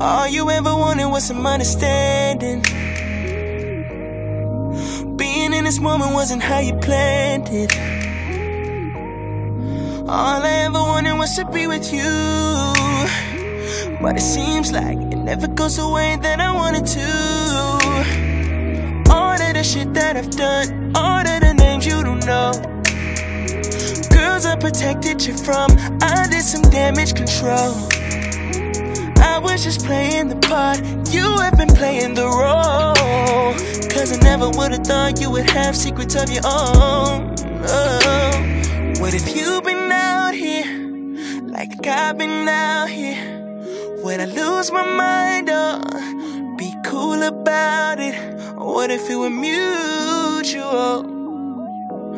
All you ever wanted was some understanding. Being in this moment wasn't how you planned it. All I ever wanted was to be with you. But it seems like it never goes the way that I wanted to. All of the shit that I've done, all of the names you don't know. Girls I protected you from, I did some damage control. Was just playing the part, you have been playing the role. Cause I never would've thought you would have secrets of your own. Oh. What if you've been out here, like I've been out here? Would I lose my mind or be cool about it? What if it were mutual?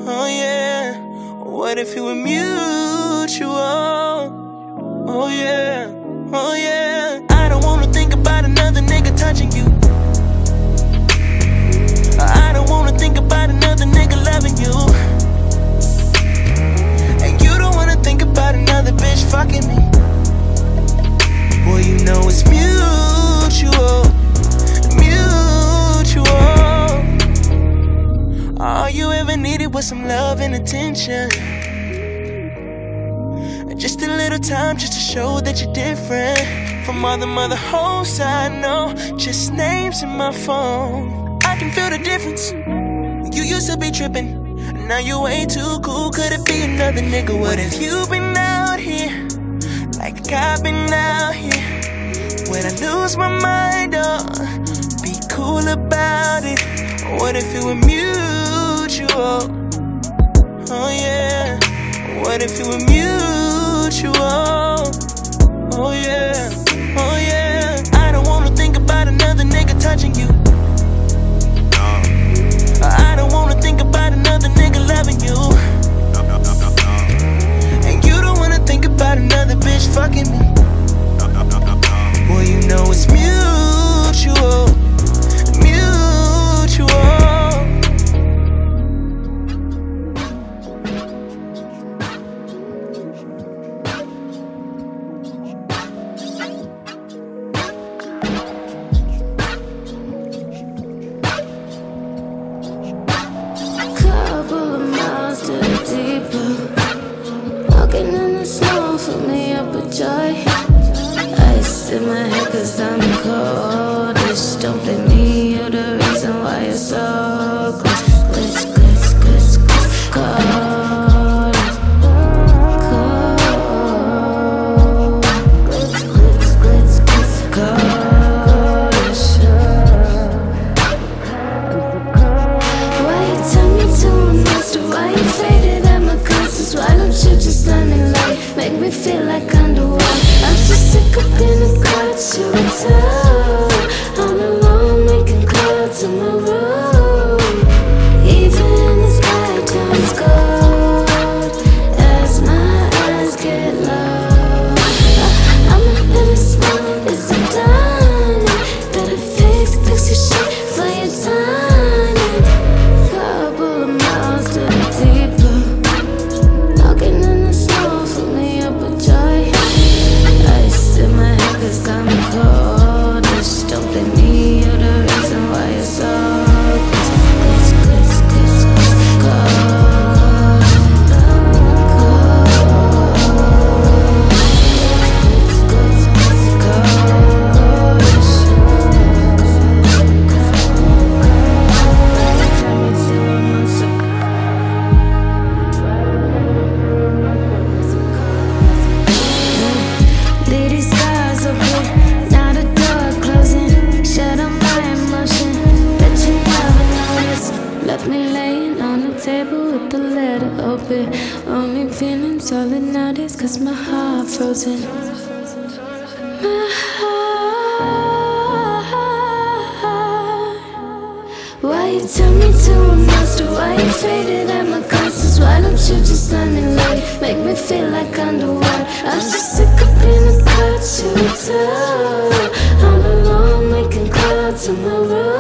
Oh yeah. What if it were mutual? Oh yeah. You. And you don't wanna think about another bitch fucking me. Well, you know it's mutual, mutual. All you ever needed was some love and attention. Just a little time just to show that you're different from all the mother hoes I know. Just names in my phone. I can feel the difference. You used to be tripping. Now you way too cool. Could it be another nigga? What if you been out here? Like I've been out here. Would I lose my mind or be cool about it? What if it were mutual? Oh yeah. What if it were mutual? Oh yeah. Oh yeah. I don't wanna think about another nigga touching you. Why you turn me to a monster? Why you faded at my concerts? Why don't you just stand in light? Make me feel like underwater. I'm so sick of being a cloud shooter. I'm alone making clouds in my room.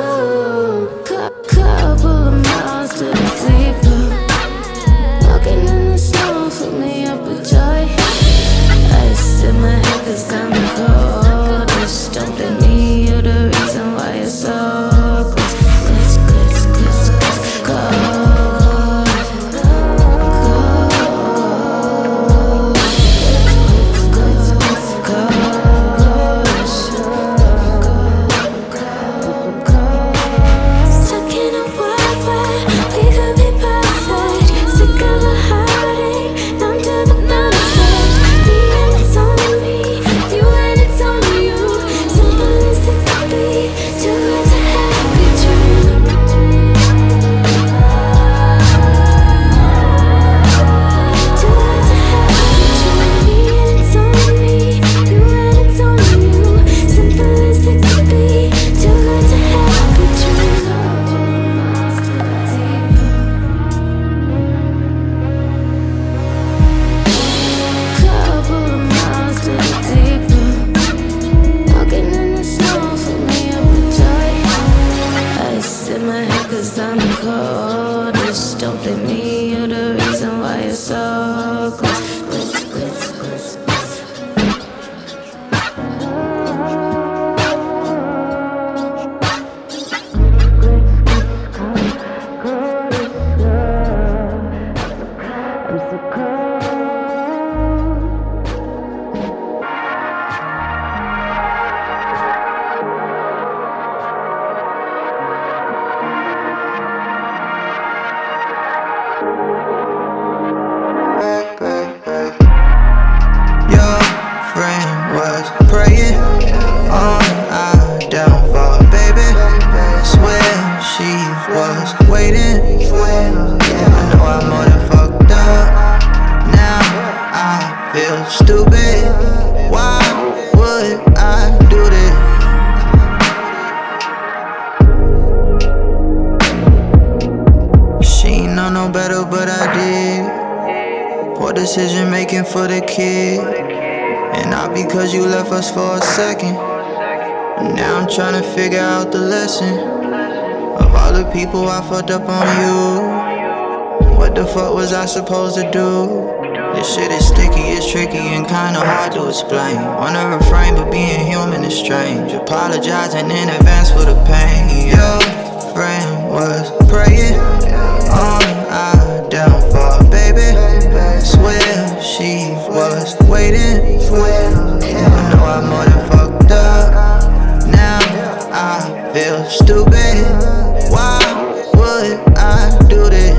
Us for a second. Now I'm trying to figure out the lesson of all the people I fucked up on you. What the fuck was I supposed to do? This shit is sticky, it's tricky, and kinda hard to explain. Wanna refrain, but being human is strange. Apologizing in advance for the pain. Your friend was praying on our downfall, baby. Swear she was waiting. I know I'm more than fucked up. Now I feel stupid. Why would I do this?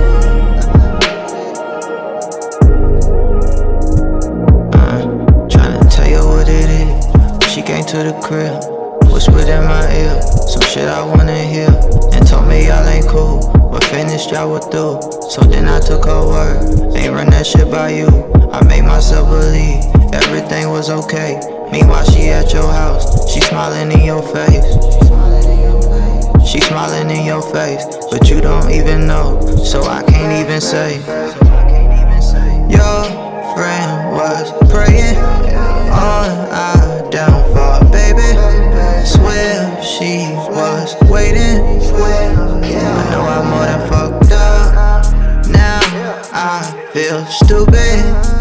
Uh, trying to tell you what it is. She came to the crib, whispered in my ear some shit I wanna hear, and told me y'all ain't cool. Finished y'all were through. So then I took her word. Ain't run that shit by you. I made myself believe everything was okay. Meanwhile, she at your house, she smiling in your face. She smiling in your face, but you don't even know, so I can't even say. Your friend was praying on our downfall, baby. Swear she was waiting. I more than fucked up. Now I feel stupid.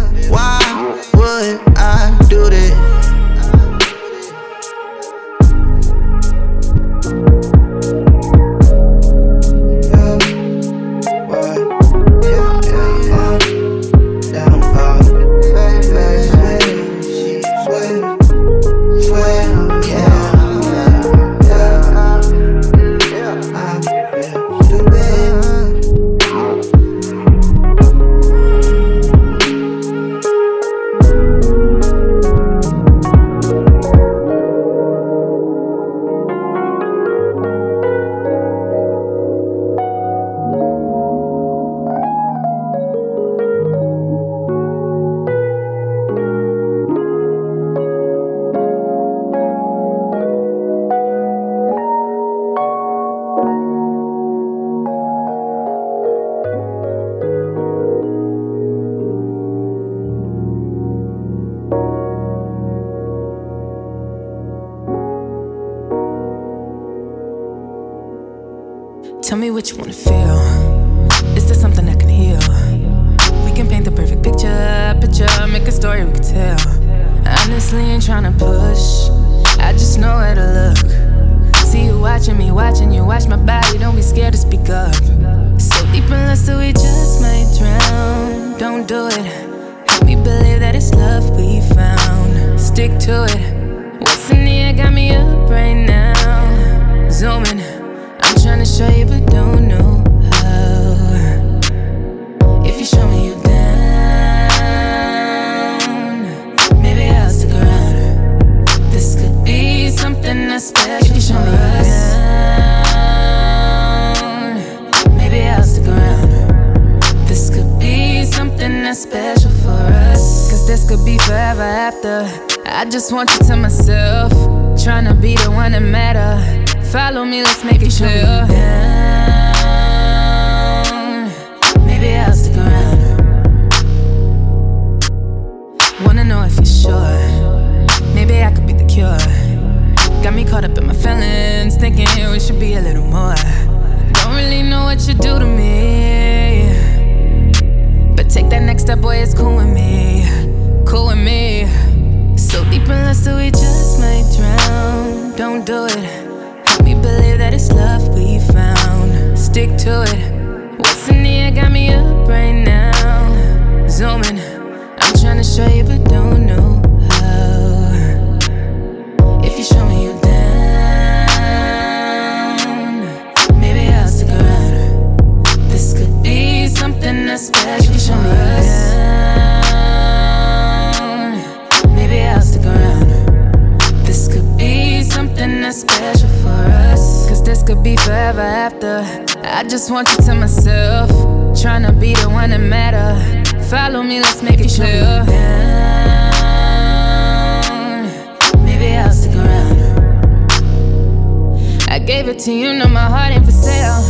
Gave it to you, know my heart ain't for sale.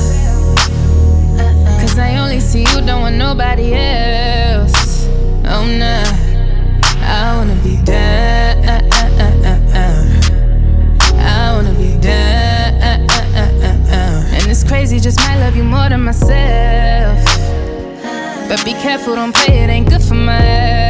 Cause I only see you, don't want nobody else. Oh nah, I wanna be down. I wanna be down. And it's crazy, just might love you more than myself. But be careful, don't play it, ain't good for my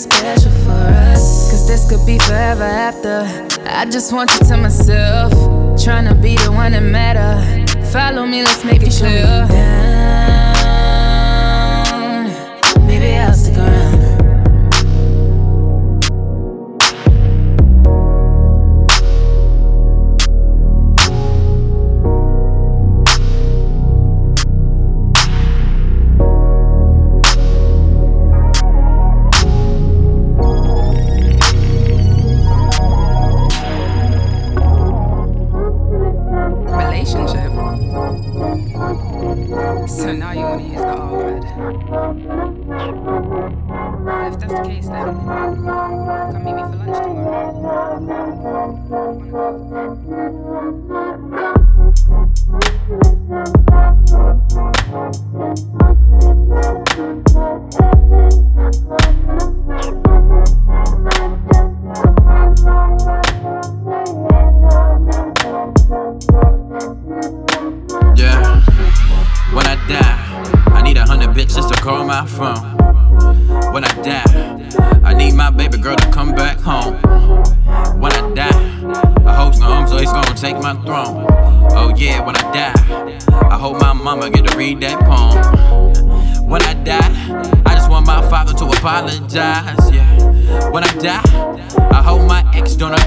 special for us. Cause this could be forever after. I just want you to myself. Tryna be the one that matter. Follow me, let's make it clear.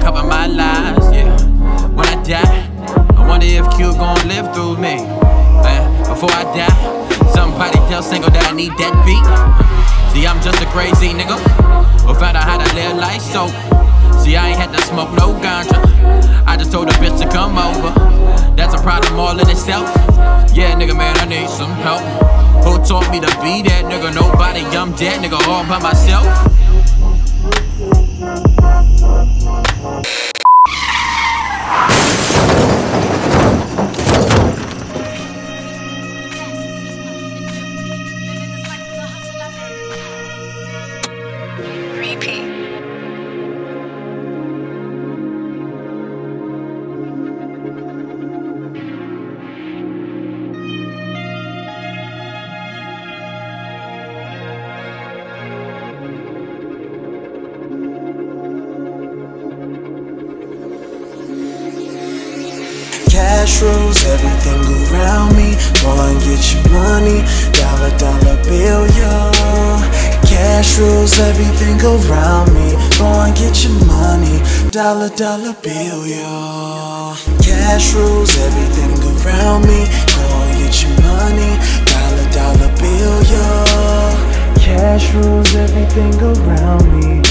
My ex my lies. Yeah. When I die, I wonder if Q gon' live through me. Man, before I die, somebody tell single that I need that beat. See, I'm just a crazy nigga who found out how to live life so. See, I ain't had to smoke no ganja. I just told a bitch to come over. That's a problem all in itself. Yeah, nigga, man, I need some help. Who taught me to be that nigga? Nobody, I'm dead, nigga, all by myself. Dollar dollar bill, yo. Cash rules everything around me. Go get your money, dollar dollar bill, yo. Cash rules everything around me.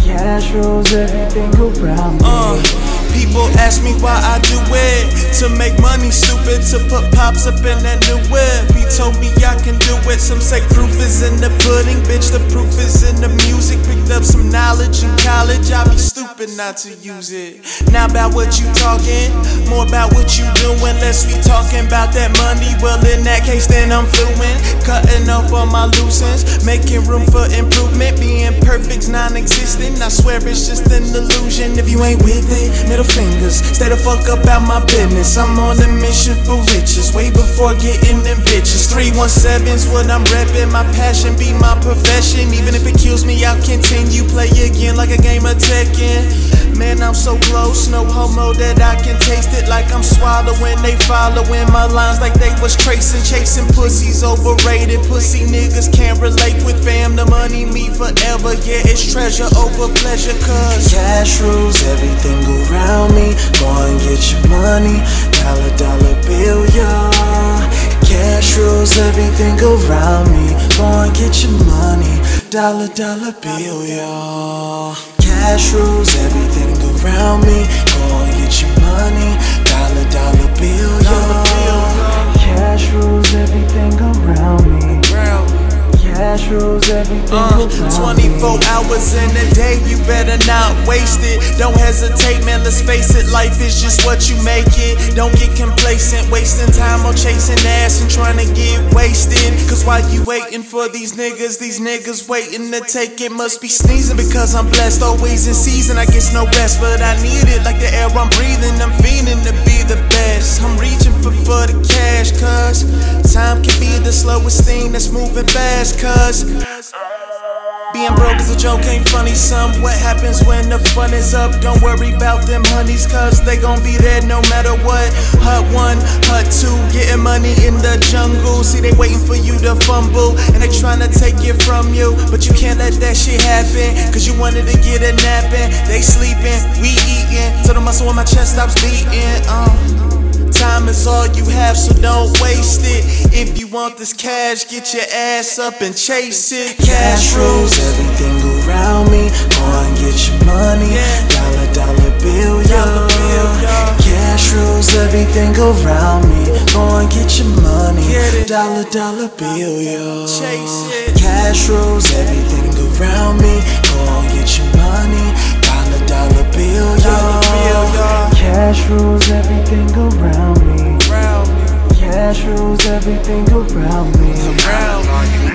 Cash rules everything around me. Uh. People ask me why I do it. To make money, stupid. To put pops up in that new whip. He told me I can do it. Some say proof is in the pudding, bitch. The proof is in the music. Picked up some knowledge in college. I be stupid not to use it. Now about what you talking, more about what you doing. Less we talking about that money. Well, in that case, then I'm fluent. Cutting off all my loose ends, making room for improvement. Being perfect's non-existent. I swear it's just an illusion. If you ain't with it, middle fingers. Stay the fuck up out my business. I'm on a mission for riches. Way before getting them bitches. 317's what I'm repping. My passion be my profession. Even if it kills me, I'll continue. Play again like a game of Tekken. Man, I'm so close, no homo that I can taste it like I'm swallowing. They following my lines like they was tracing, chasing pussies overrated. Pussy niggas can't relate with fam. The money me forever, yeah, it's treasure over pleasure. Cause cash rules everything around me. Go and get your money, dollar dollar bill, y'all. Cash rules everything around me. Go and get your money, dollar dollar bill, y'all. Cash rules everything around me. Go and get your money, dollar dollar bill, y'all. Cash rules everything around me. Cash rules everything Uh, 24 hours in a day, you better not waste it. Don't hesitate, man, let's face it. Life is just what you make it. Don't get complacent, wasting time on chasing ass and trying to get wasted. Cause while you waiting for these niggas, these niggas waiting to take it. Must be sneezing because I'm blessed, always in season. I guess no rest, but I need it like the air I'm breathing. I'm feeling to be the best. I'm reaching for, for the cash, cause time can be the slowest thing that's moving fast, cuz. Being broke is a joke, ain't funny, some. What happens when the fun is up? Don't worry about them honeys, cuz they gon' be there no matter what. Hut one, hut two, getting money in the jungle. See, they waiting for you to fumble, and they tryna take it from you. But you can't let that shit happen, cause you wanted to get a napping. They sleeping, we eating, till the muscle in my chest stops beating. Uh. Time is all you have, so don't waste it. If you want this cash, get your ass up and chase it. Cash rules. everything around me. Go and get your money, dollar dollar bill, Dollar bill, y'all. y'all. Cash rules everything around me. Go and get your money, dollar dollar bill, it. Cash rules everything around me. Go and get your money, dollar dollar bill, Dollar bill, y'all. y'all. Cash rules everything around me. Cash rules everything around me. around me.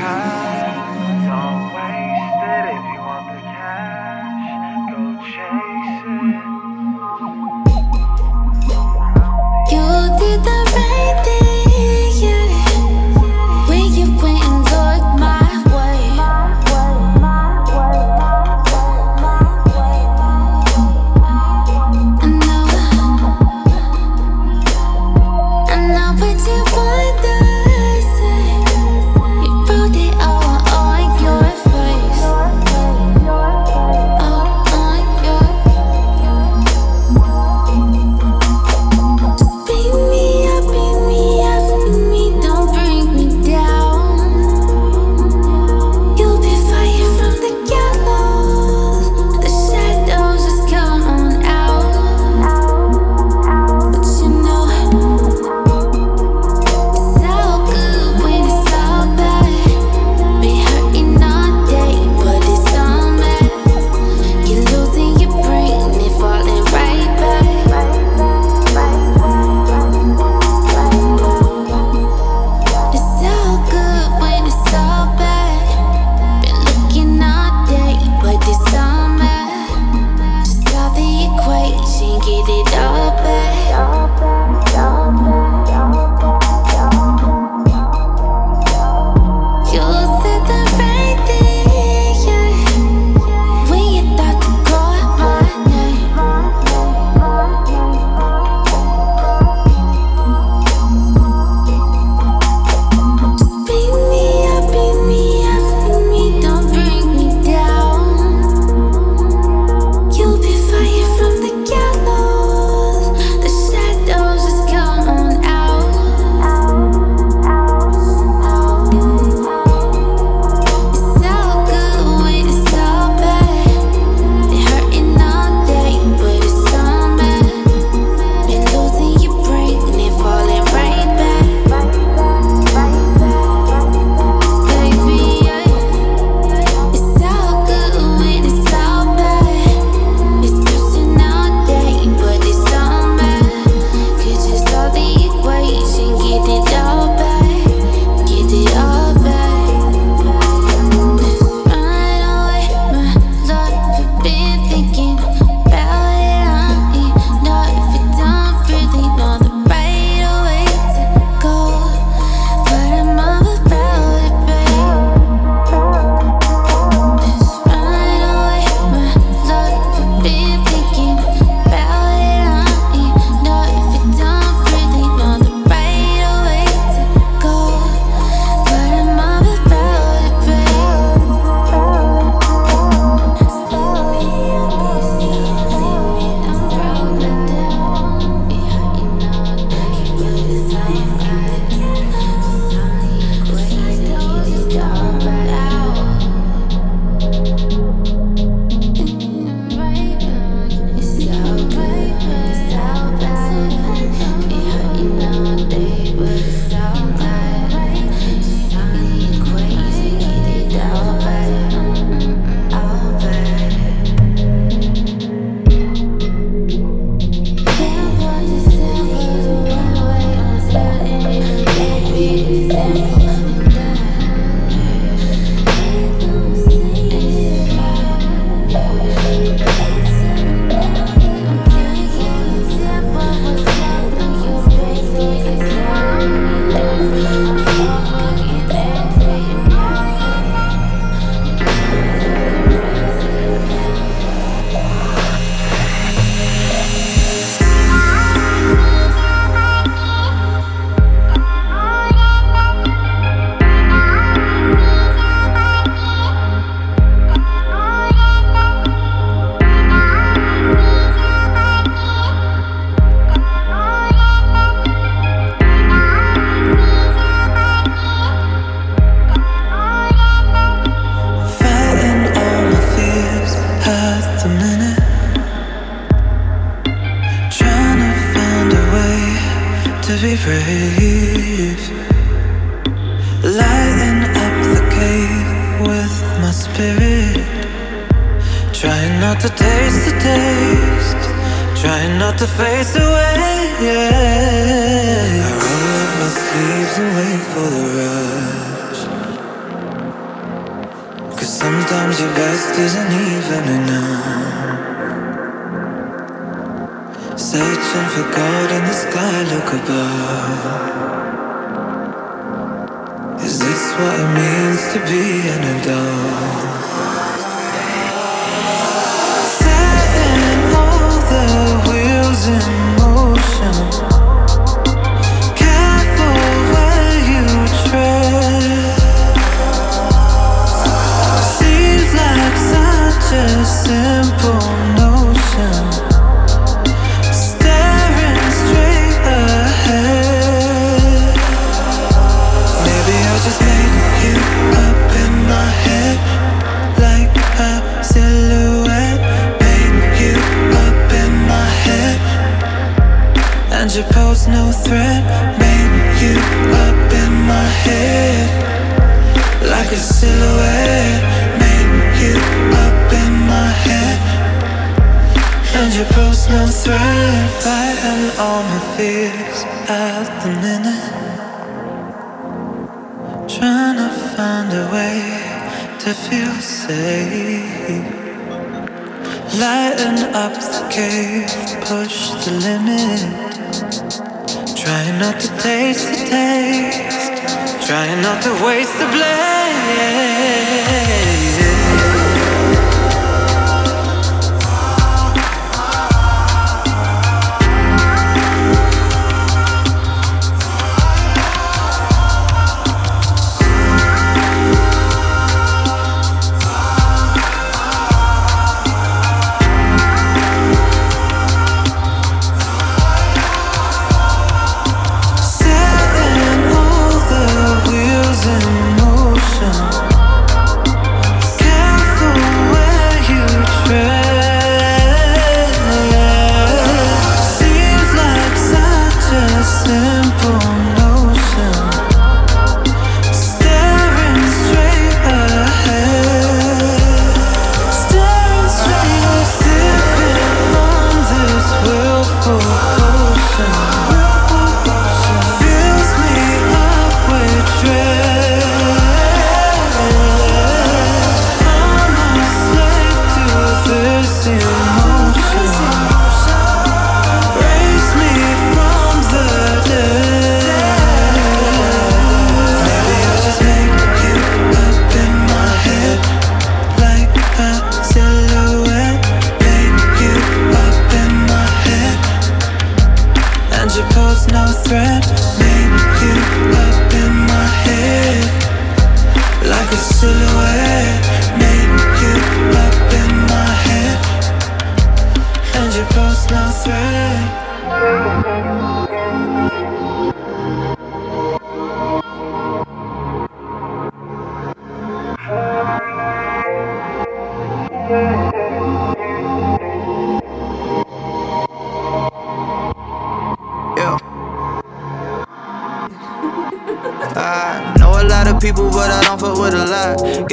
To waste the blame.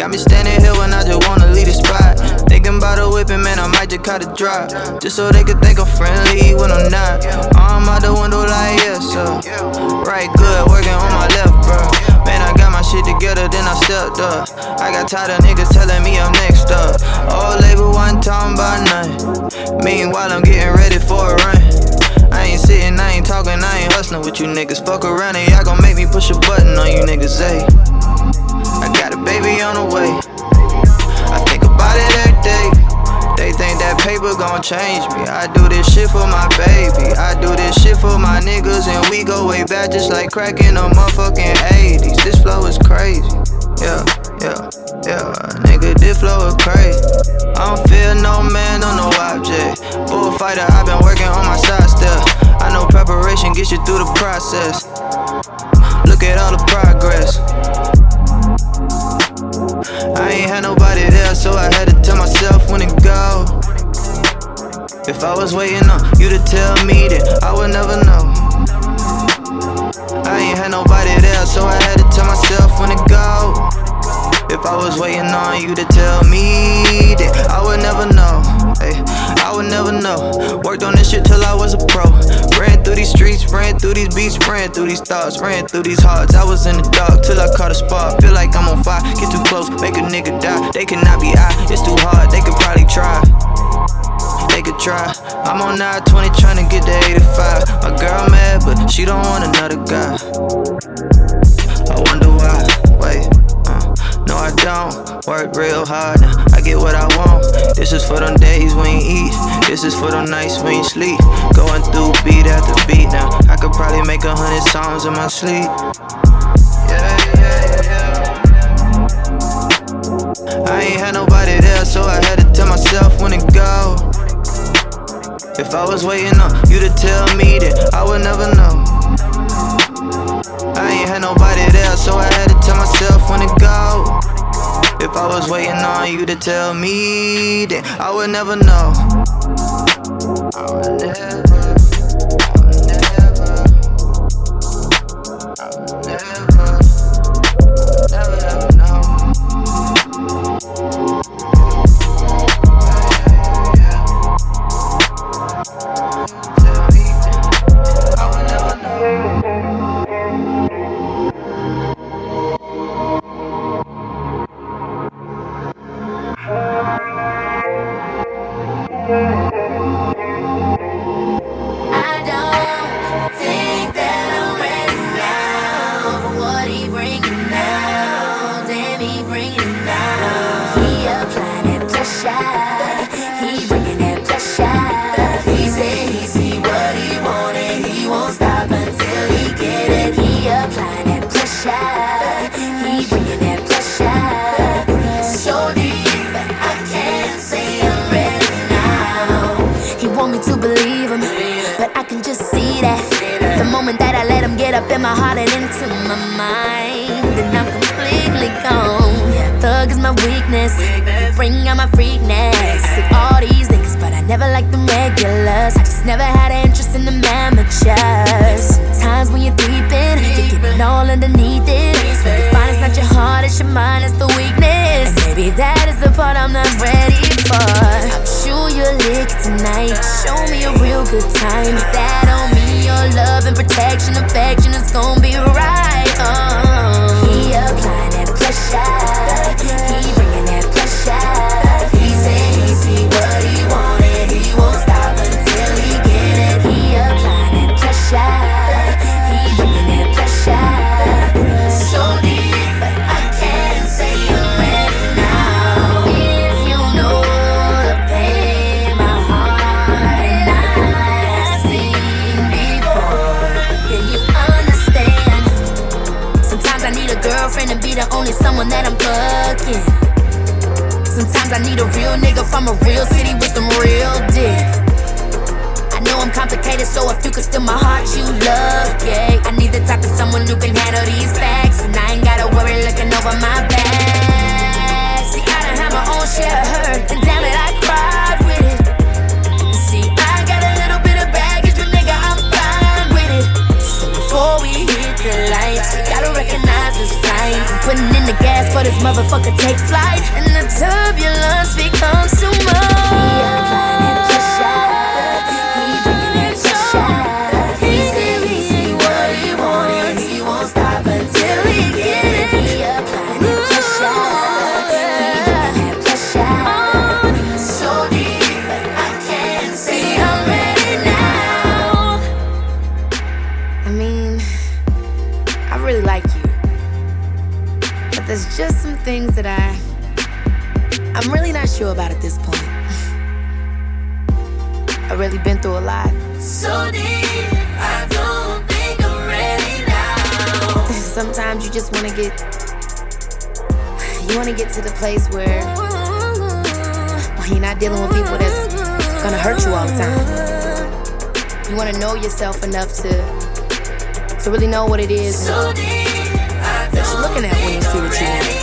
Got me standing here when I just wanna leave the spot. Thinking about a whipping, man, I might just cut a drop. Just so they could think I'm friendly when I'm not. Arm out the window like yes, sir. Right, good, working on my left, bro. Man, I got my shit together, then I stepped up. I got tired of niggas telling me I'm next up. Old label wasn't talking about nothing. Meanwhile, I'm getting ready for a run. I ain't sitting, I ain't talking, I ain't hustling with you niggas. Fuck around and y'all gon' make me push a button on you niggas, ayy. Baby on the way. I think about it every day. They think that paper gon' change me. I do this shit for my baby. I do this shit for my niggas, and we go way back just like crack in the motherfucking 80s. This flow is crazy. Yeah, yeah, yeah. Nigga, this flow is crazy. I don't feel no man on no object. Bullfighter, I've been working on my side step. I know preparation gets you through the process. Look at all the progress. Ain't had nobody there, so I had to tell myself when to go. If I was waiting on you to tell me, that, I would never know. I ain't had nobody there, so I had to tell myself when to go. If I was waiting on you to tell me, then I would never know. I would never know. Worked on this shit till I was a pro. Ran through these streets, ran through these beats, ran through these thoughts, ran through these hearts. I was in the dark till I caught a spark. Feel like I'm on fire, get too close, make a nigga die. They cannot be I, it's too hard, they could probably try they could try. I'm on 920 trying to get to 85. My girl mad, but she don't want another guy. I wonder why. Wait. Uh, no, I don't. Work real hard now. I get what I want. This is for them days when you eat. This is for them nights when you sleep. Going through beat after beat now. I could probably make a hundred songs in my sleep. Yeah, yeah, yeah. I ain't had nobody there, so I had to tell myself when to go. If I was waiting on you to tell me that I would never know. I ain't had nobody there, so I had to tell myself when to go. If I was waiting on you to tell me, then I would never know. I would never. the only someone that I'm plucking. Sometimes I need a real nigga from a real city with some real dick. I know I'm complicated, so if you could steal my heart, you lucky. I need the type of someone who can handle these facts, and I ain't gotta worry looking over my back. See, I done had my own share of hurt, and damn it, I cried with it. See, I got a little bit of baggage, but nigga, I'm fine with it. So before we hit the light mind. Putting in the gas for this motherfucker take flight, and the turbulence becomes too much. things that I I'm really not sure about at this point. I've really been through a lot. So deep, I don't think I'm ready now. Sometimes you just wanna get you wanna get to the place where well, you're not dealing with people that's gonna hurt you all the time. You wanna know yourself enough to to really know what it is so deep, that you're looking at when you see what you want.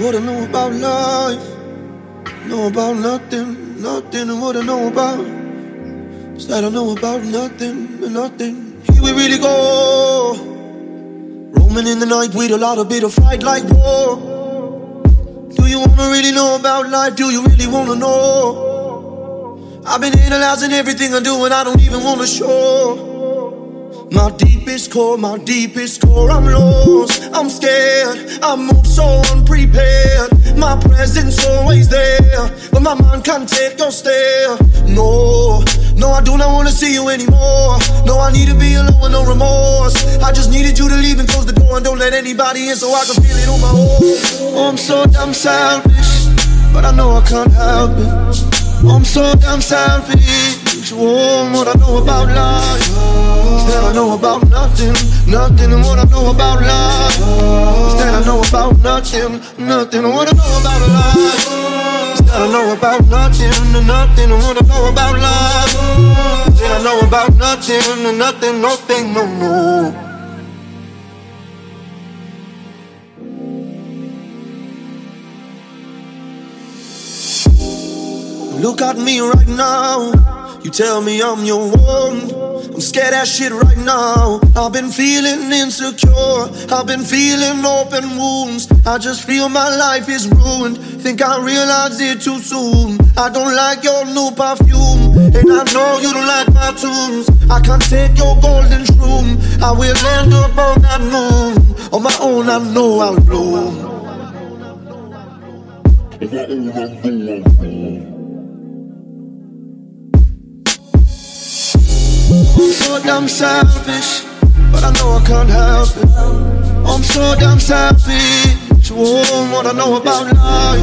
What I know about life, know about nothing, nothing. And what I know about is that I know about nothing, nothing. Here we really go, roaming in the night with a lot of bit of fight like war. Do you wanna really know about life? Do you really wanna know? I've been analyzing everything I do and I don't even wanna show. My deepest core, my deepest core, I'm lost, I'm scared, I move so unprepared. My presence always there, but my mind can't take your stare. No, no, I do not wanna see you anymore. No, I need to be alone with no remorse. I just needed you to leave and close the door and don't let anybody in so I can feel it on my own. Oh, I'm so damn selfish, but I know I can't help it. I'm so damn selfish. Oh, what I know about life. Instead, I know about nothing. Nothing. What I know about life. Instead, I know about nothing. Nothing. What I know about life. Instead, I know about nothing. Nothing. What I know about life. Instead, I know about nothing. Nothing. Nothing. No more. Look at me right now. You tell me I'm your one. I'm scared as shit right now. I've been feeling insecure. I've been feeling open wounds. I just feel my life is ruined. Think I realized it too soon. I don't like your new perfume. And I know you don't like my tunes. I can't take your golden shroom. I will end up on that moon. On my own, I know I'll bloom. So damn selfish, but I know I can't help it. I'm so damn selfish. Oh, what I know about life.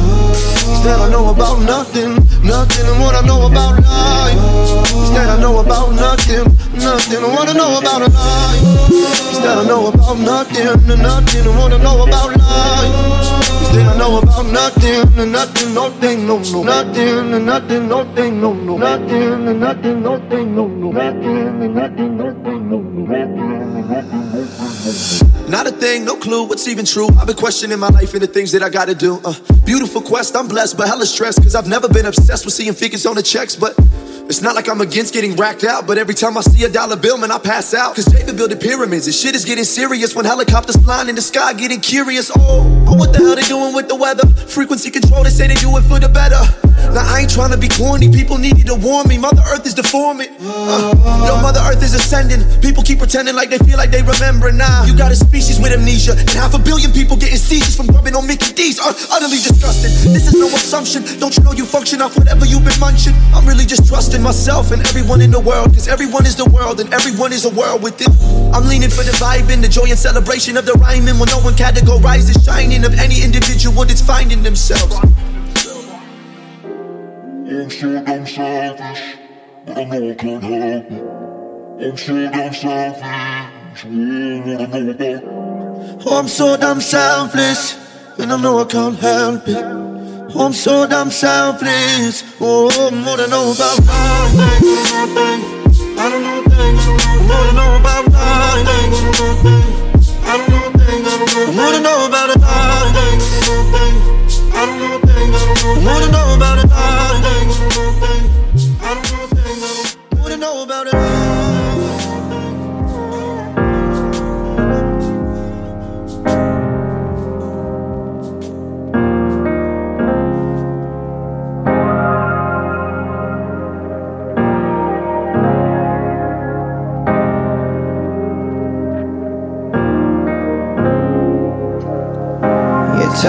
Instead, I know about nothing, nothing. And what I know about life. Instead, I know about nothing, nothing. And what I know about life. Instead, I know about nothing, nothing. And what I know about life. About nothing, nothing, nothing, no, no, nothing, and nothing, nothing, no, no, nothing, and nothing, nothing, no, no, nothing, and nothing, nothing, no, no, Not a thing, no clue what's even true. I've been questioning my life and the things that I gotta do. Uh, beautiful quest, I'm blessed, but hella stressed, cause I've never been obsessed with seeing figures on the checks, but it's not like I'm against getting racked out, but every time I see a dollar bill, man, I pass out. Cause Jacob building pyramids, and shit is getting serious when helicopters flying in the sky, getting curious. Oh, oh, what the hell they doing with the weather? Frequency control, they say they do it for the better. Now I ain't trying to be corny, people needed to warn me. Mother Earth is deforming. Uh, yo, Mother Earth is ascending. People keep pretending like they feel like they remember now. You got a species with amnesia, and half a billion people getting seizures from rubbing on Mickey D's. Uh, utterly disgusting. This is no assumption. Don't you know you function off whatever you've been munching? I'm really just trusting myself and everyone in the world, cause everyone is the world and everyone is a world within. I'm leaning for the vibe and the joy and celebration of the rhyming when no one categorizes shining of any individual that's finding themselves. I'm so damn selfish, but I know I can't help it. I'm so damn selfish, what I know about. Oh, I'm so damn selfless, and I know I can't help it. I'm so damn selfless. Oh, what I know about life. I don't know things. What I know about life. I don't know things. Know about life. I don't know things. Know know about it.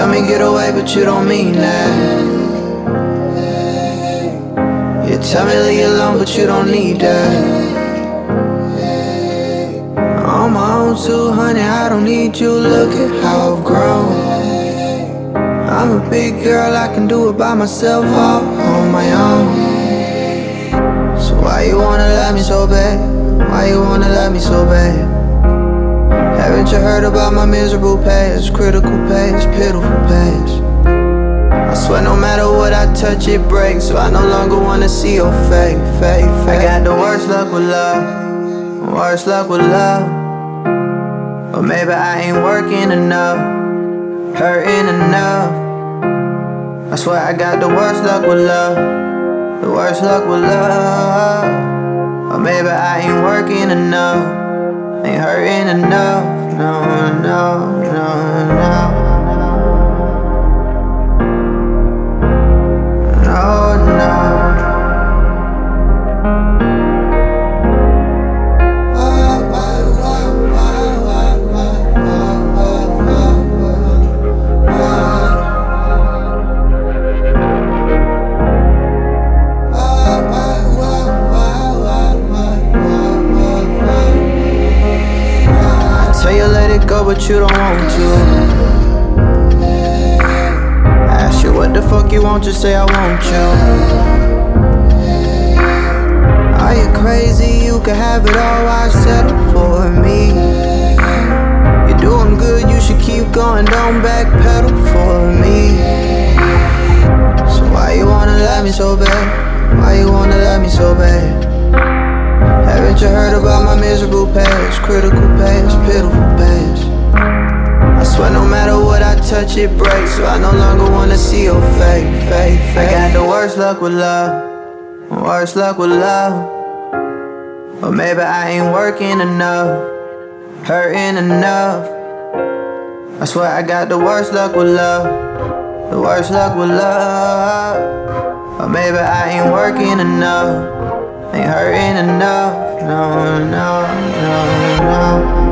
Tell me get away, but you don't mean that. Tell me leave alone, but you don't need that. On my own too, honey, I don't need you. Look at how I've grown. I'm a big girl, I can do it by myself, all on my own. So why you wanna love me so bad? Why you wanna love me so bad? Haven't you heard about my miserable past, critical past, pitiful past? I swear no matter what I touch, it breaks. So I no longer wanna see your face, face, face. I got the worst luck with love, worst luck with love. Or maybe I ain't working enough, hurting enough. I swear I got the worst luck with love. The worst luck with love. Or maybe I ain't working enough. Ain't hurting enough. No, no, no, no. But you don't want to. ask you what the fuck you want, just say I want you. Are you crazy? You can have it all, I settle for me. You're doing good, you should keep going, don't backpedal for me. So why you wanna let me so bad? Why you wanna let me so bad? Haven't you heard about my miserable past? Critical past, pitiful past. Swear no matter what I touch, it breaks. So I no longer wanna see your face, face, face. I got the worst luck with love, worst luck with love. Or maybe I ain't working enough, hurting enough. I swear I got the worst luck with love, the worst luck with love. Or maybe I ain't working enough, ain't hurting enough. No, no, no, no.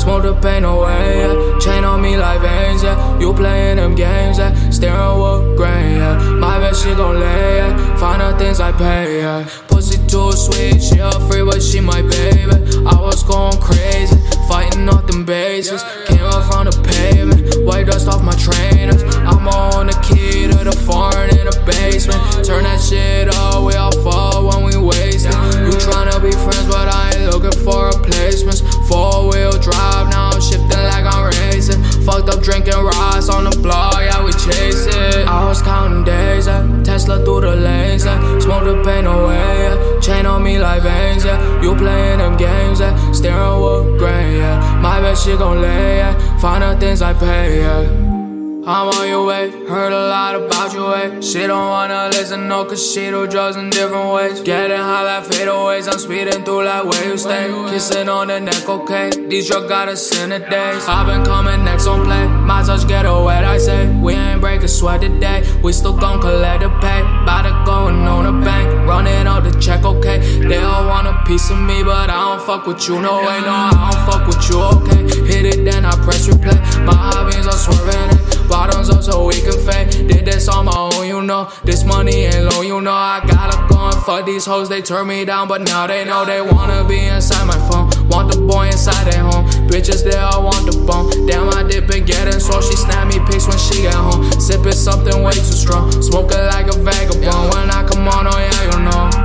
Smoke the pain away, yeah. Chain on me like veins, yeah. You playing them games, yeah. Staring wheel gray, yeah. My bitch, she gon' lay, yeah. out things I pay, yeah. Pussy too sweet, she a free, but she my baby. I was going crazy, fighting off them bases up from the pavement, white dust off my trainers. I'm on the key to the foreign in the basement. Turn that shit up, we all fall when we waste it. You tryna be friends, but I ain't looking for replacements. Four wheel drive, now I'm shifting feeling like I'm racing. Fucked up drinking rides on the block, yeah, we chase it. I was counting days, yeah. Tesla through the lanes, yeah. Smoke the pain away, yeah. Chain on me like veins, yeah. You playing them games, yeah. Steering wheel gray, yeah. My best shit gon' lay, yeah. Find out things I pay, yeah cause she do drugs in different ways. Getting high like fadeaways, I'm speeding through like where you stay. Kissing on the neck, okay. These drugs got us in the days. I've been coming next on play. My touch get wet, I say. Eh? We ain't break a sweat today. We still gon' collect the pay. Bout to going on the bank. Running out the check, okay. They all want a piece of me, but I don't fuck with you. No way, no, I don't fuck with you, okay. Hit it, then I press replay. My hobbies are swerving it. Bottoms up so we can fade. Did this on my own, you know. This money ain't low, you know. I gotta go and fuck these hoes. They turn me down, but now they know they wanna be inside my phone. Want the boy inside at home. Bitches, they all want the bone. Damn, I dip and getting so she snap me pics when she get home. Sipping something way too strong. Smoking like a vagabond. When I come on, oh yeah, you know.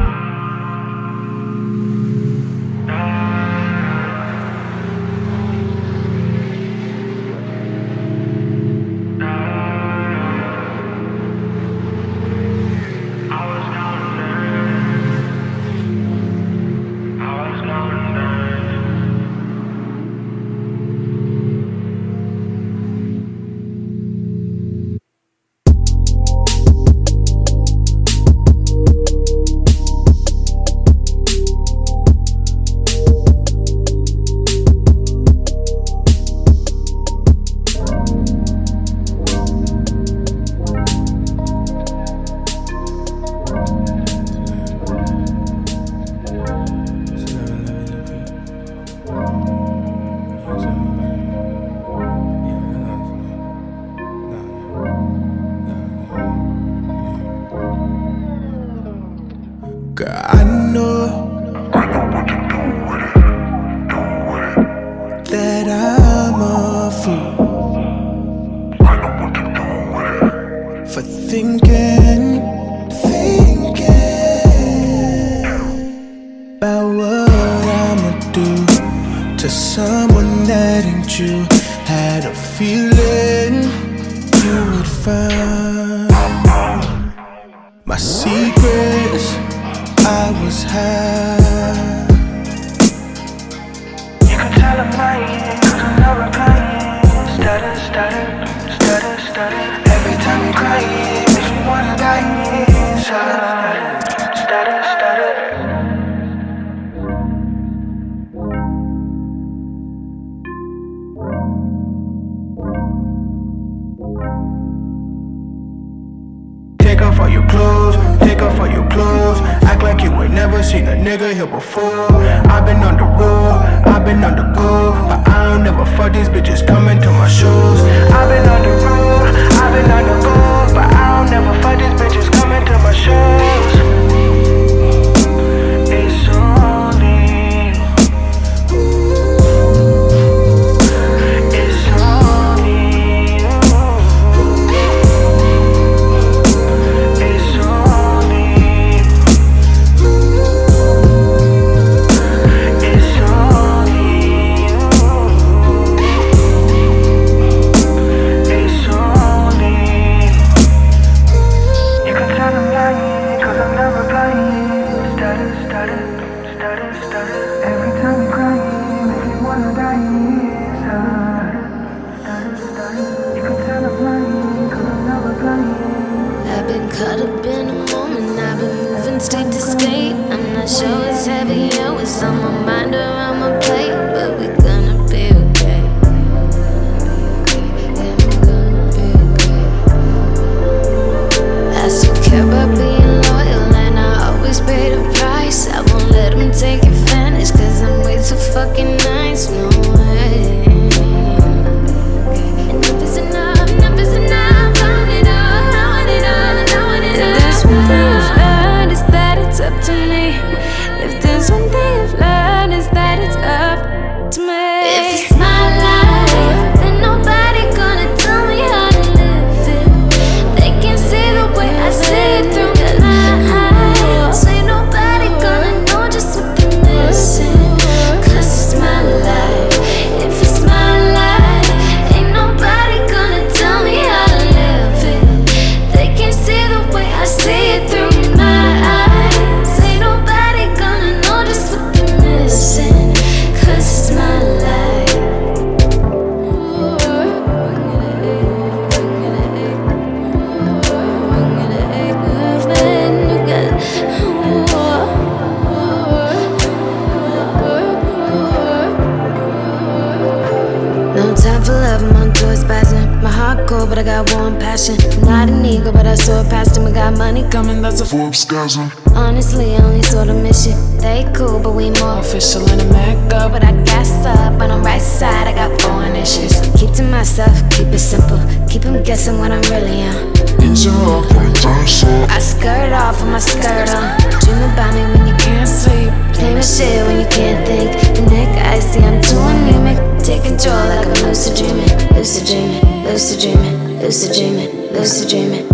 Lucid dreaming, lucid dreaming.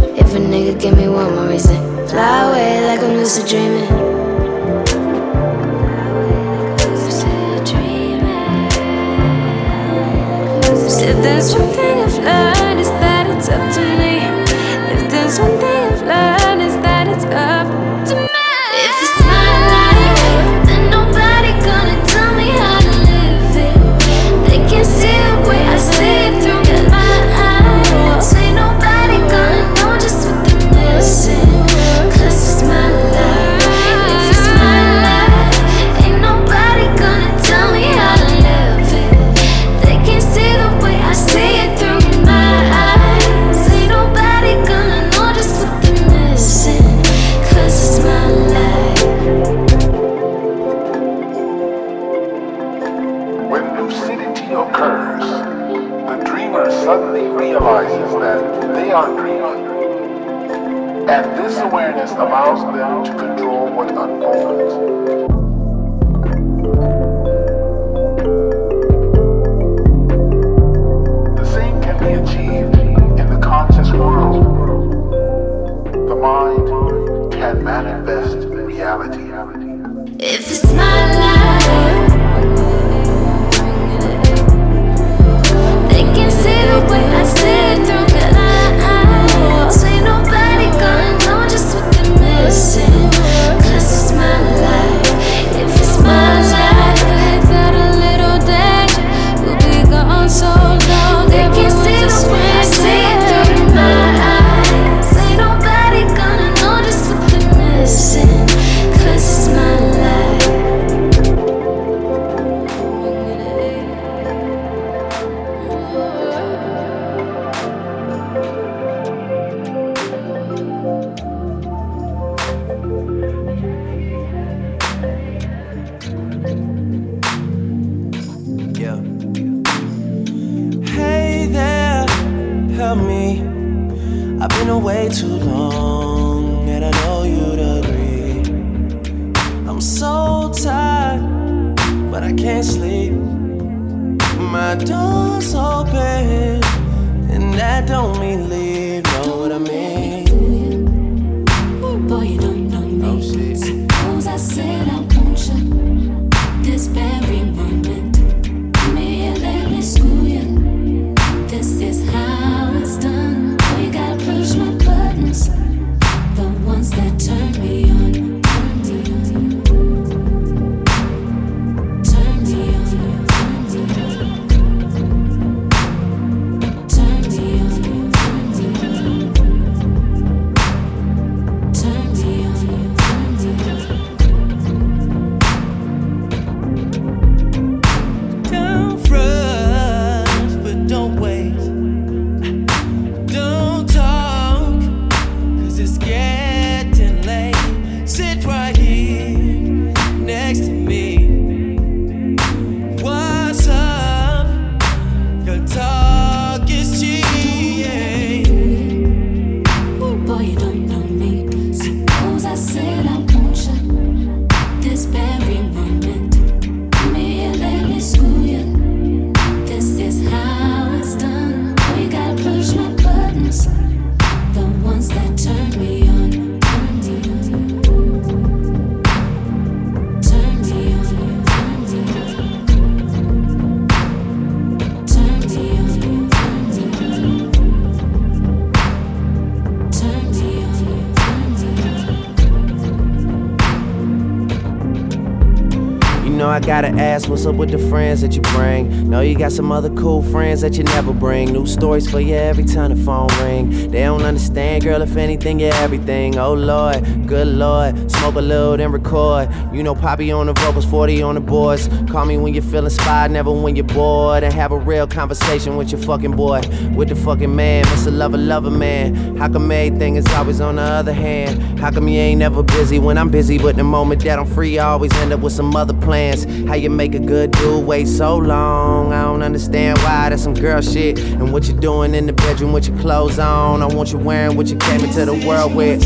gotta ask what's up with the friends that you bring. Know you got some other cool friends that you never bring. New stories for you every time the phone ring. They don't understand, girl, if anything, you're everything. Oh lord, good lord. Smoke a little, then record. You know, Poppy on the vocals, 40 on the boards. Call me when you feel inspired, never when you're bored. And have a real conversation with your fucking boy. With the fucking man, Mr. a lover, lover man. How come everything is always on the other hand? How come you ain't never busy when I'm busy? But the moment that I'm free, I always end up with some other plans. How you make a good dude wait so long? I don't understand why. That's some girl shit. And what you doing in the bedroom with your clothes on? I want you wearing what you came into the world with.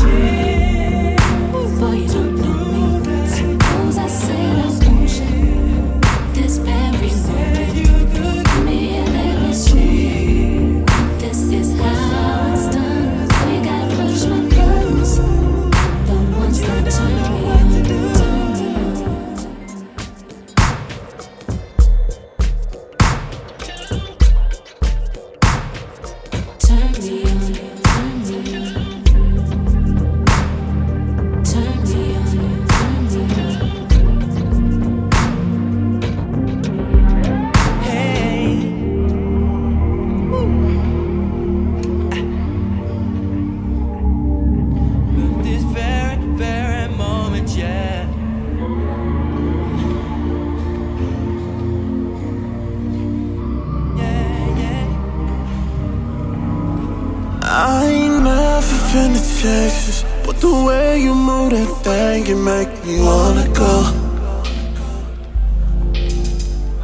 way you move that thing, you make me wanna go.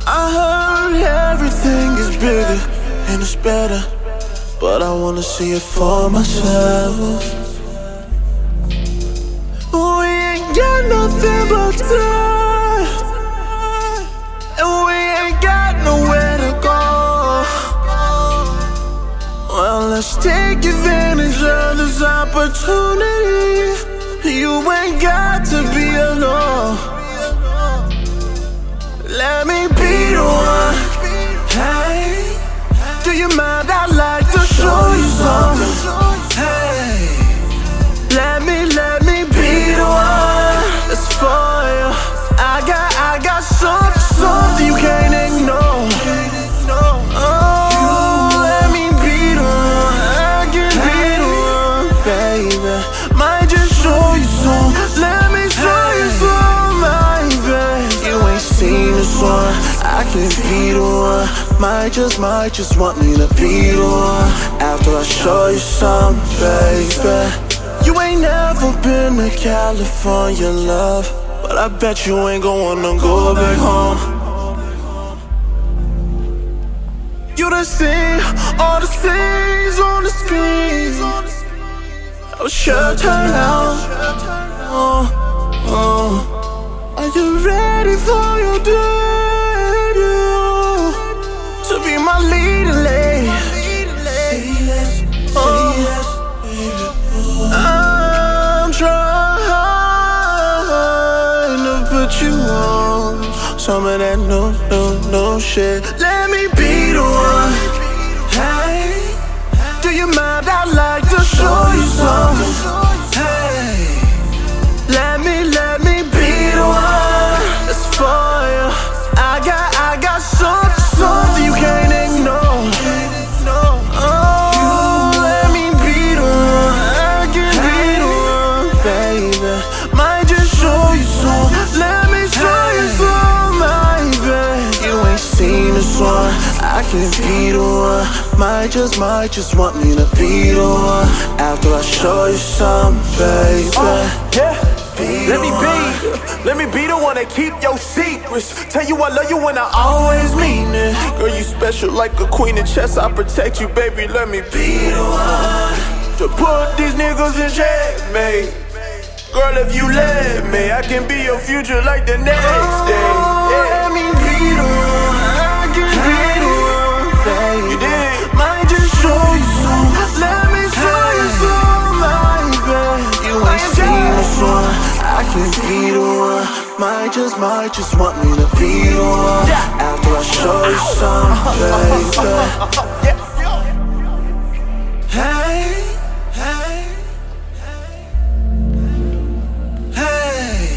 I heard everything is bigger and it's better, but I wanna see it for myself. We ain't got nothing but time, and we ain't got nowhere to go. Well, let's take advantage of this opportunity. You ain't got to be alone. Let me be the one. Hey, do you mind? I'd like to show you something. Hey, Might just, might just want me to be the one. After I show you some, baby. You ain't never been to California, love. But I bet you ain't gon' wanna go back home. You done seen all the scenes on the screen. Was sure turn out. Oh, oh. Are you ready for your debut? Oh, you on some of that no, no, no shit. Let me Be. Might just, might just want me to be the one. After I show you some, baby. Uh, yeah. Let me be, let me be the one that keep your secrets. Tell you I love you when I always mean it. Girl, you special like a queen of chess. I protect you, baby. Let me be the one to put these niggas in checkmate. Girl, if you let me, I can be your future like the next day. I be the one. Might just, might just want me to be the one. After I show you some, baby. Hey, hey, hey.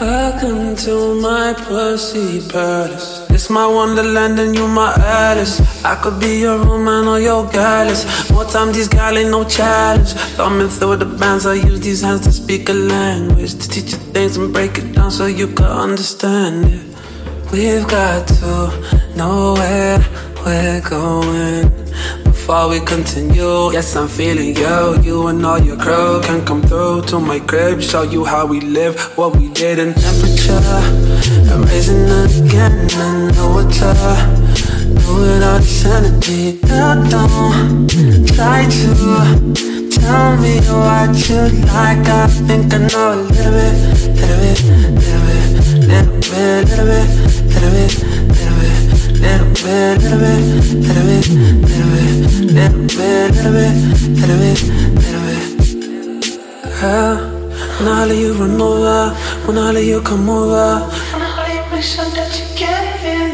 Welcome to my pussy palace. It's my wonderland and you my Alice. I could be your Roman or your Gallus. More time these guys ain't no challenge. Thumbing through the bands, I use these hands to speak a language. To teach you things and break it down so you can understand it. We've got to know where we're going before we continue. Yes, I'm feeling you. You and all your crew can come through to my crib, show you how we live, what we did in temperature. And raising again, I know what to do without sanity. Now don't try to tell me what you like. I think I know a little bit, little bit, little bit, little bit, little bit, little bit, little bit. Little bit, little bit, little bit, little bit, little bit, little bit, little bit, little bit. Girl, when I let you run over, when I let you come over.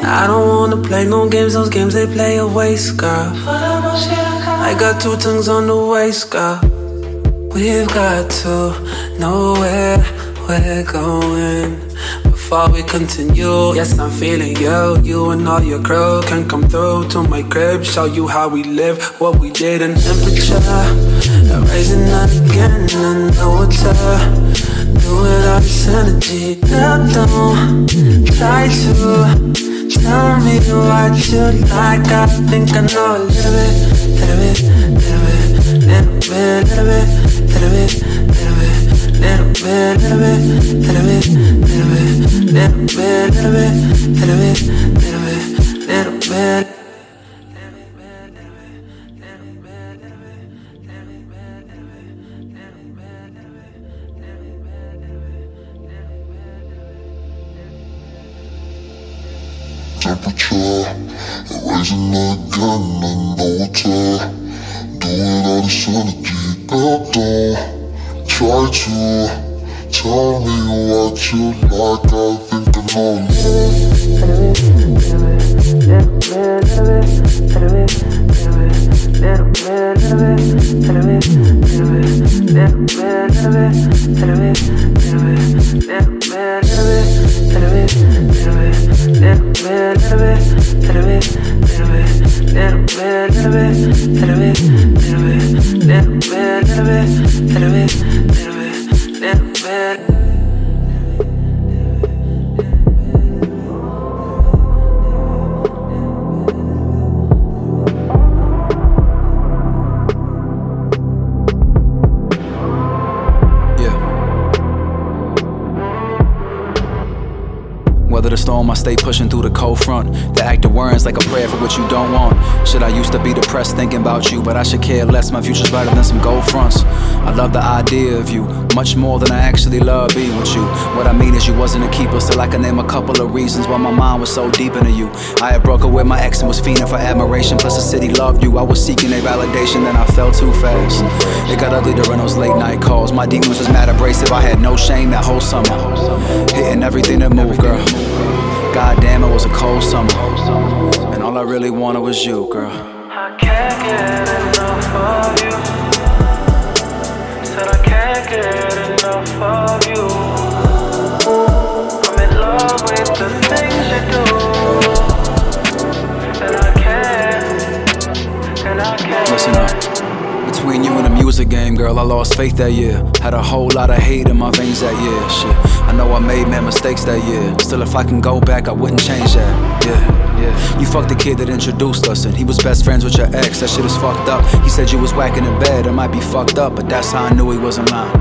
I don't wanna play no games, those games they play a waste, girl. I got two tongues on the waist, girl. We've got to know where we're going before we continue. Yes, I'm feeling you. You and all your crew can come through to my crib, show you how we live, what we did in temperature. Raising that again, I know what to do without sanity. Now don't try to tell me what you like. I think I know a little bit, little bit, little bit, little bit, little bit, little bit, little bit. Little bit, little bit, little bit, little bit, little bit, little bit, little bit, little bit, little bit. temperature. But I should care less. My future's brighter than some gold fronts. I love the idea of you, much more than I actually love being with you. What I mean is, you wasn't a keeper, still I can name a couple of reasons why my mind was so deep into you. I had broke up with my ex and was fiending for admiration, plus the city loved you. I was seeking a validation, then I fell too fast. It got ugly during those late night calls. My demons was mad abrasive, I had no shame that whole summer. Hitting everything that moved, girl. God damn, it was a cold summer. And all I really wanted was you, girl. I can't get girl, I lost faith that year. Had a whole lot of hate in my veins that year. Shit. I know I made mad mistakes that year. Still, if I can go back, I wouldn't change that. Yeah, yeah. You fucked the kid that introduced us, and he was best friends with your ex. That shit is fucked up. He said you was whacking in bed. I might be fucked up, but that's how I knew he wasn't lying.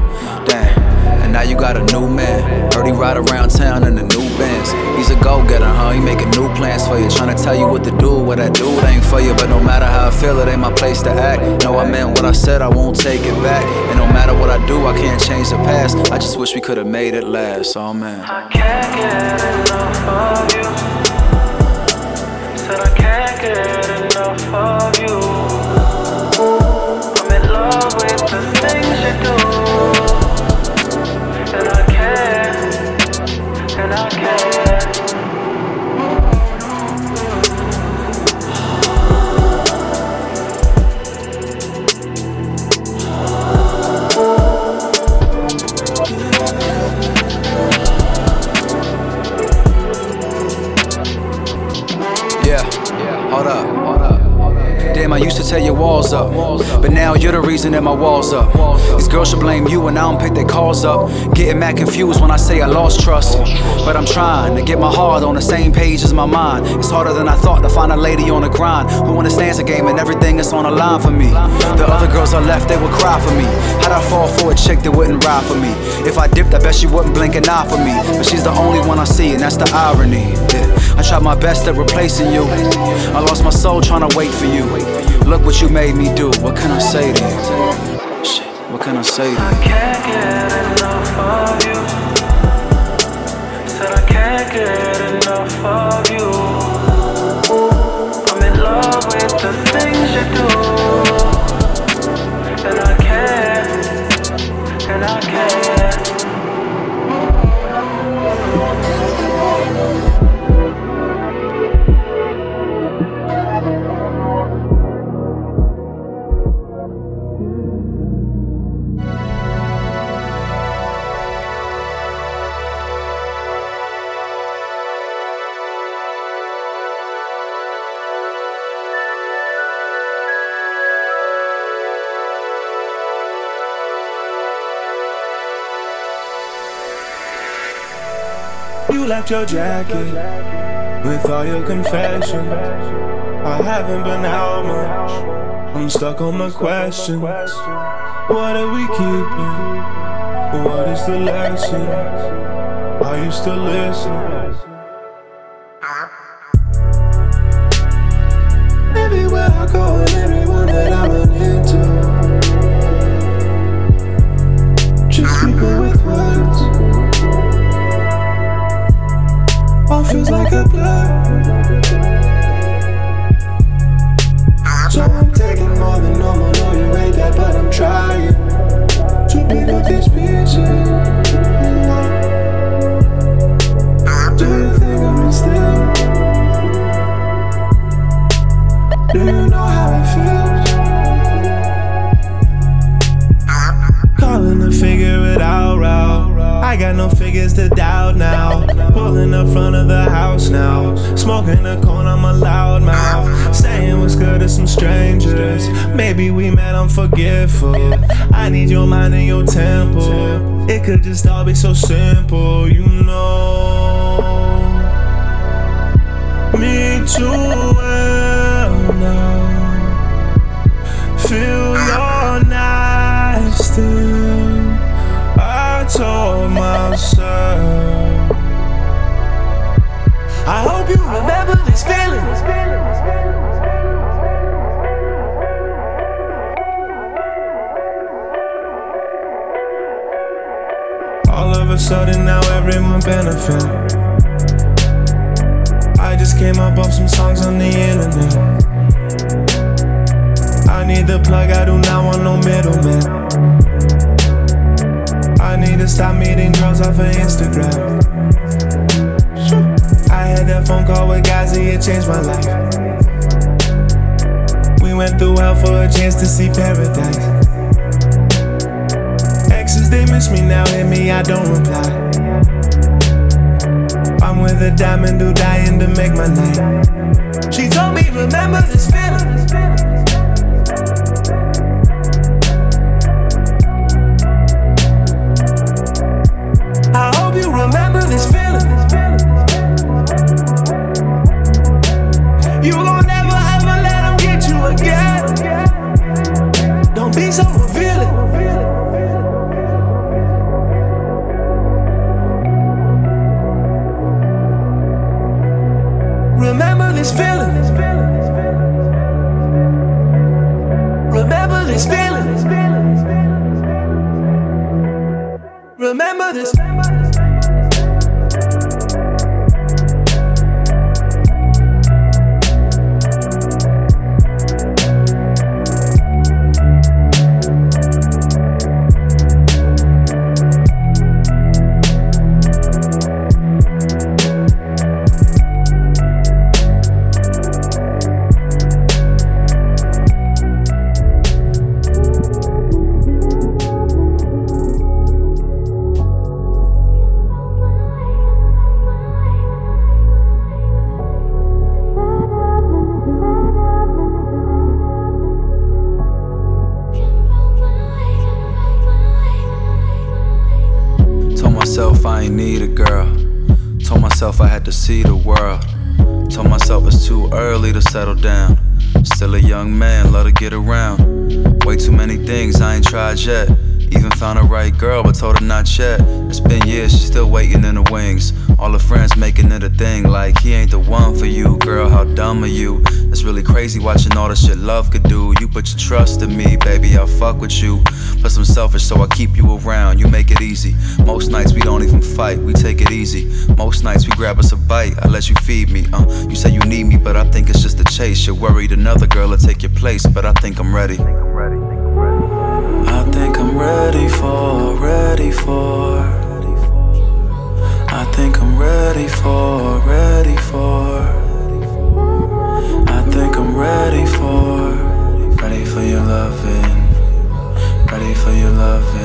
Now you got a new man. Heard he ride around town in the new Benz. He's a go getter, huh? He making new plans for you. Trying to tell you what to do. What that dude ain't for you. But no matter how I feel, it ain't my place to act. No, I meant what I said, I won't take it back. And no matter what I do, I can't change the past. I just wish we could have made it last. Oh man. I can't get enough of you. Said I can't get enough of you. I'm in love with the things you do. And I can't, and I can't. I used to tear your walls up. But now you're the reason that my walls up. These girls should blame you and I don't pick their calls up. Getting mad confused when I say I lost trust. But I'm trying to get my heart on the same page as my mind. It's harder than I thought to find a lady on the grind who understands the game and everything that's on the line for me. The other girls I left, they would cry for me. How'd I fall for a chick that wouldn't ride for me? If I dipped, I bet she wouldn't blink an eye for me. But she's the only one I see, and that's the irony. Yeah. Tried my best at replacing you. I lost my soul trying to wait for you. Look what you made me do. What can I say to you? Shit, what can I say to you? I can't get enough of you. Said I can't get enough of you. I'm in love with the things you do. And I can't, and I can't. You left your jacket with all your confessions. I haven't been out much. I'm stuck on my questions. What are we keeping? What is the lesson? Are you still listening? Hit me, I don't reply. I'm with a diamond who dying to make my night. She told me, remember this feeling. Wings. All her friends making it a thing, like he ain't the one for you, girl. How dumb are you? It's really crazy watching all the shit love could do. You put your trust in me, baby, I'll fuck with you. Plus, I'm selfish, so I keep you around. You make it easy. Most nights we don't even fight, we take it easy. Most nights we grab us a bite, I let you feed me. Uh, you say you need me, but I think it's just a chase. You're worried another girl will take your place, but I think I'm ready. I think I'm ready for, ready for. I think I'm ready for, ready for. I think I'm ready for, ready for your loving, ready for your loving.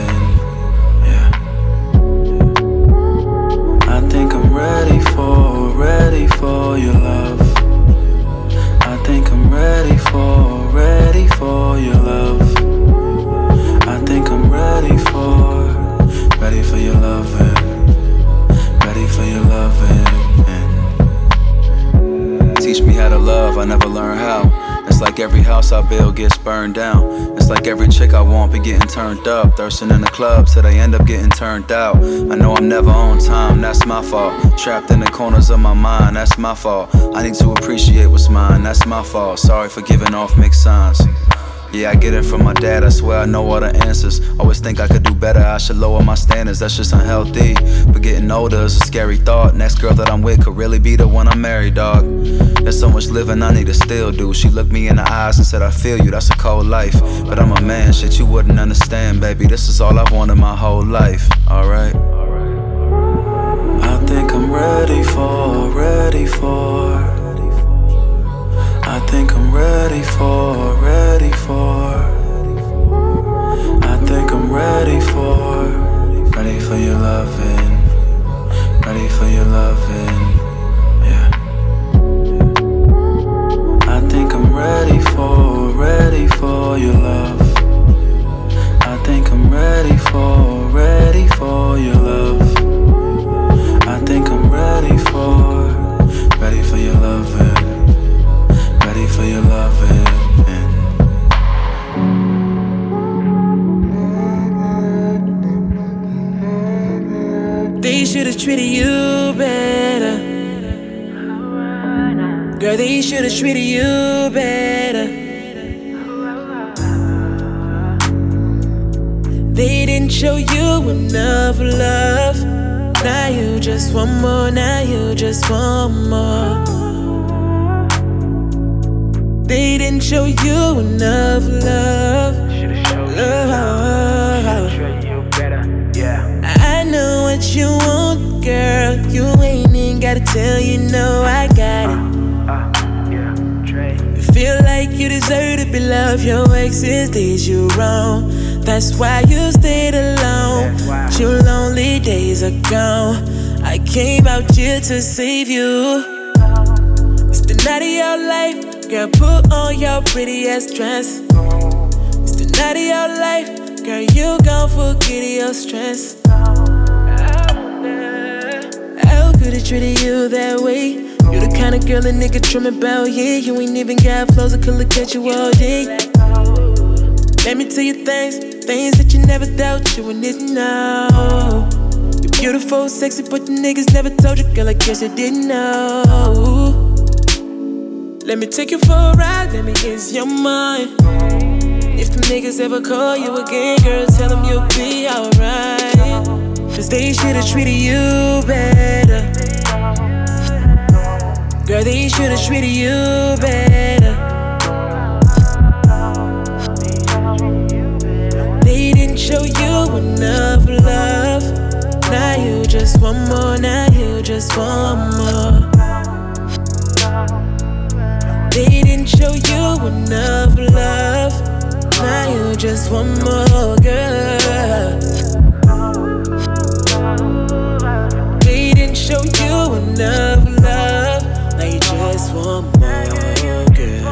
Burned down. It's like every chick I want be getting turned up. Thirsting in the club till they end up getting turned out. I know I'm never on time, that's my fault. Trapped in the corners of my mind, that's my fault. I need to appreciate what's mine, that's my fault. Sorry for giving off mixed signs. Yeah, I get it from my dad, I swear I know all the answers. Always think I could do better, I should lower my standards, that's just unhealthy. But getting older is a scary thought. Next girl that I'm with could really be the one I'm married, dog. There's so much living I need to still do. She looked me in the eyes and said, I feel you, that's a cold life. But I'm a man, shit you wouldn't understand, baby. This is all I've wanted my whole life, alright? I think I'm ready for, ready for think I'm ready for, ready for. I think I'm ready for, ready for your loving, ready for your loving, yeah. I think I'm ready for, ready for your love. I think I'm ready for, ready for your love. I think I'm ready for, ready for your loving for your loving. They should've treated you better. Girl, they should've treated you better. They didn't show you enough love. Now you just want more, now you just want more. They didn't show you enough love. Love. I know what you want, girl. You ain't even gotta tell you, know I got it. You feel like you deserve to be loved. Your exes did you wrong. That's why you stayed alone. Your lonely days are gone. I came out here to save you. It's the night of your life. Girl, put on your pretty ass dress. It's the night of your life. Girl, you gon' forget your stress. How could have treated you that way? You the kind of girl a nigga dreaming about, yeah. You ain't even got flows that could look at you all day. Let me tell you things, things that you never thought you would to know. You're beautiful, sexy, but the niggas never told you, girl. I guess you didn't know. Let me take you for a ride, let me ease your mind. If the niggas ever call you again, girl, tell them you'll be alright. Cause they should've treated you better. Girl, they should've treated you better. They didn't show you enough love. Now you just want more, now you just want more. They didn't show you enough love. Now you just want more, girl. They didn't show you enough love. Now you just want more, girl.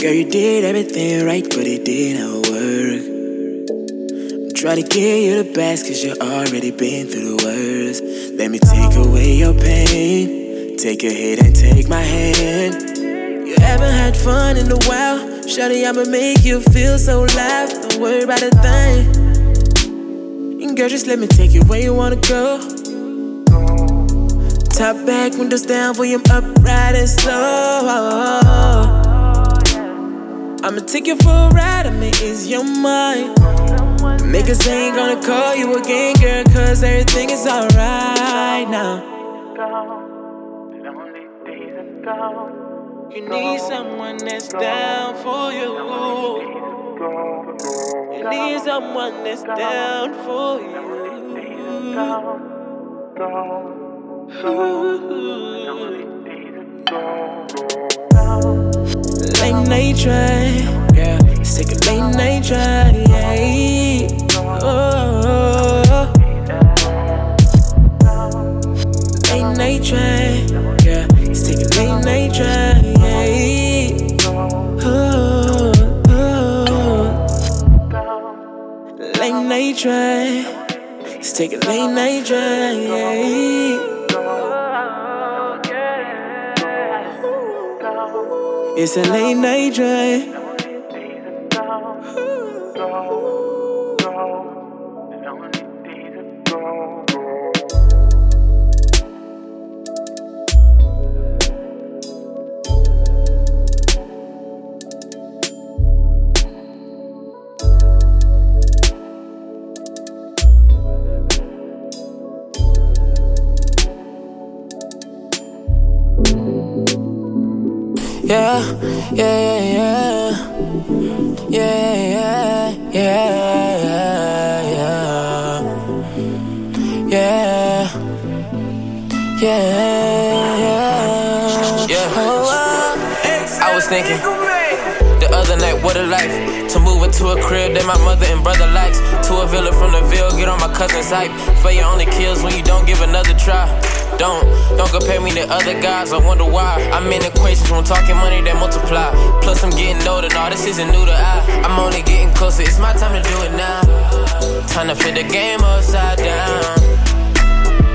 Girl, you did everything right, but it didn't work. Try to get you the best, cause you already been through the worst. Let me take away your pain. Take a hit and take my hand. You haven't had fun in a while. Shawty, I'ma make you feel so loud. Don't worry about a thing. And girl, just let me take you where you wanna go. Top back, windows down, volume up, riding slow. I'ma take you for a ride, I'ma ease your mind. Niggas ain't gonna call you again, girl, cause everything is alright now. You need someone that's down for you. You need someone that's down for you. Late night drive, yeah. Take a late night drive, yeah. Drive. Let's take a late night drive. It's a late night drive. Yeah, yeah, yeah, yeah, yeah, yeah, yeah, yeah, yeah, yeah, yeah. I was thinking the other night, what a life to move into a crib that my mother and brother likes. To a villa from the Ville, get on my cousin's hype. For your only kills when you don't give another try. Don't, don't compare me to other guys, I wonder why. I'm in equations when talking money that multiply. Plus, I'm getting older, now this isn't new to I. I'm only getting closer, it's my time to do it now. Time to flip the game upside down.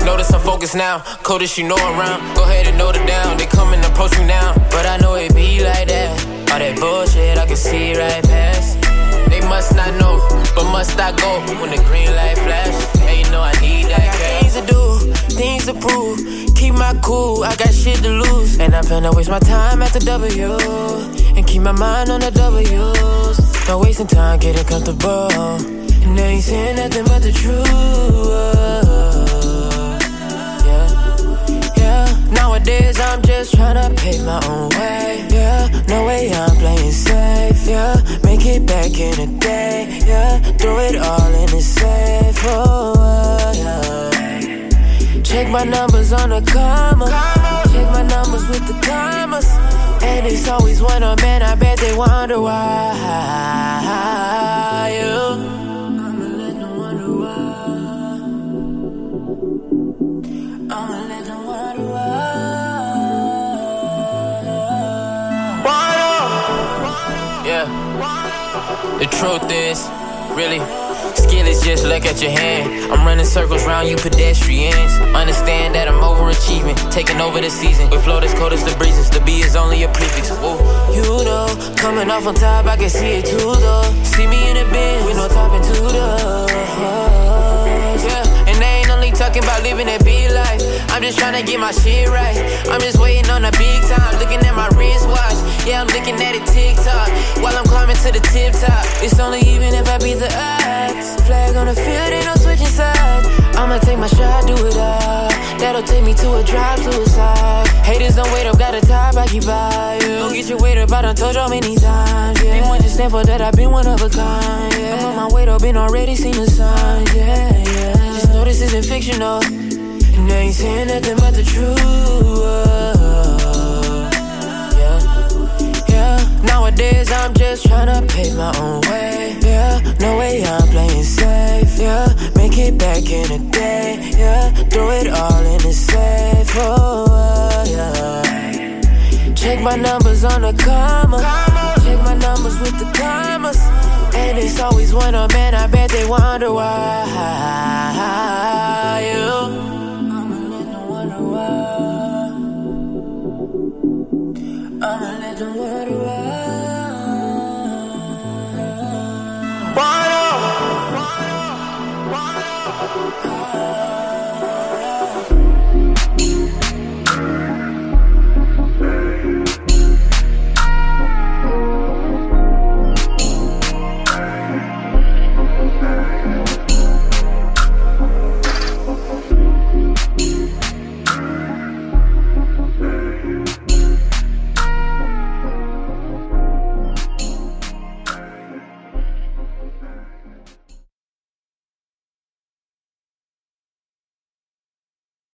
Notice I'm focused now, coldest you know around. Go ahead and note it down, they come and approach me now. But I know it be like that. All that bullshit, I can see right past. They must not know, but must I go when the green light flash? you know I need that. I got things to do, things to prove. Keep my cool, I got shit to lose. And I'm finna waste my time at the W. And keep my mind on the W's. No wasting time getting comfortable. And they ain't saying nothing but the truth. Yeah, yeah. Nowadays I'm just tryna pave my own way. Yeah, no way I'm playing safe. Yeah, make it back in a day. Yeah, do it all in a safe. Oh, yeah. Check my numbers on the comma. Check my numbers with the commas. And it's always one of man. I bet they wonder why. You. Yeah. The truth is, really. Is just look at your hand. I'm running circles round you pedestrians. Understand that I'm overachieving, taking over the season. With flow that's cold as the breezes, the B is only a prefix. You know, coming off on top, I can see it too though. See me in a bin with no topping to the. Yeah, talking about living that big life. I'm just trying to get my shit right. I'm just waiting on the big time, looking at my wristwatch. Yeah, I'm looking at it TikTok while I'm climbing to the tip top. It's only even if I beat the odds. Flag on the field, ain't no switching sides. I'ma take my shot, do it all. That'll take me to a drive suicide. Haters don't wait up, got a top, I keep by you. Don't get your weight up, I done told y'all many times. Yeah, ain't one just stand for that, I've been one of a kind. Yeah, I'm on my weight up, been already seen the signs. Yeah, yeah. Know this isn't fictional. And I ain't saying nothing but the truth. Yeah, yeah. Nowadays I'm just tryna pave my own way. Yeah, no way I'm playing safe. Yeah, make it back in a day. Yeah, do it all in the safe. Oh, yeah. Check my numbers on the comma. Check my numbers with the commas. And it's always one on man, I bet they wonder why you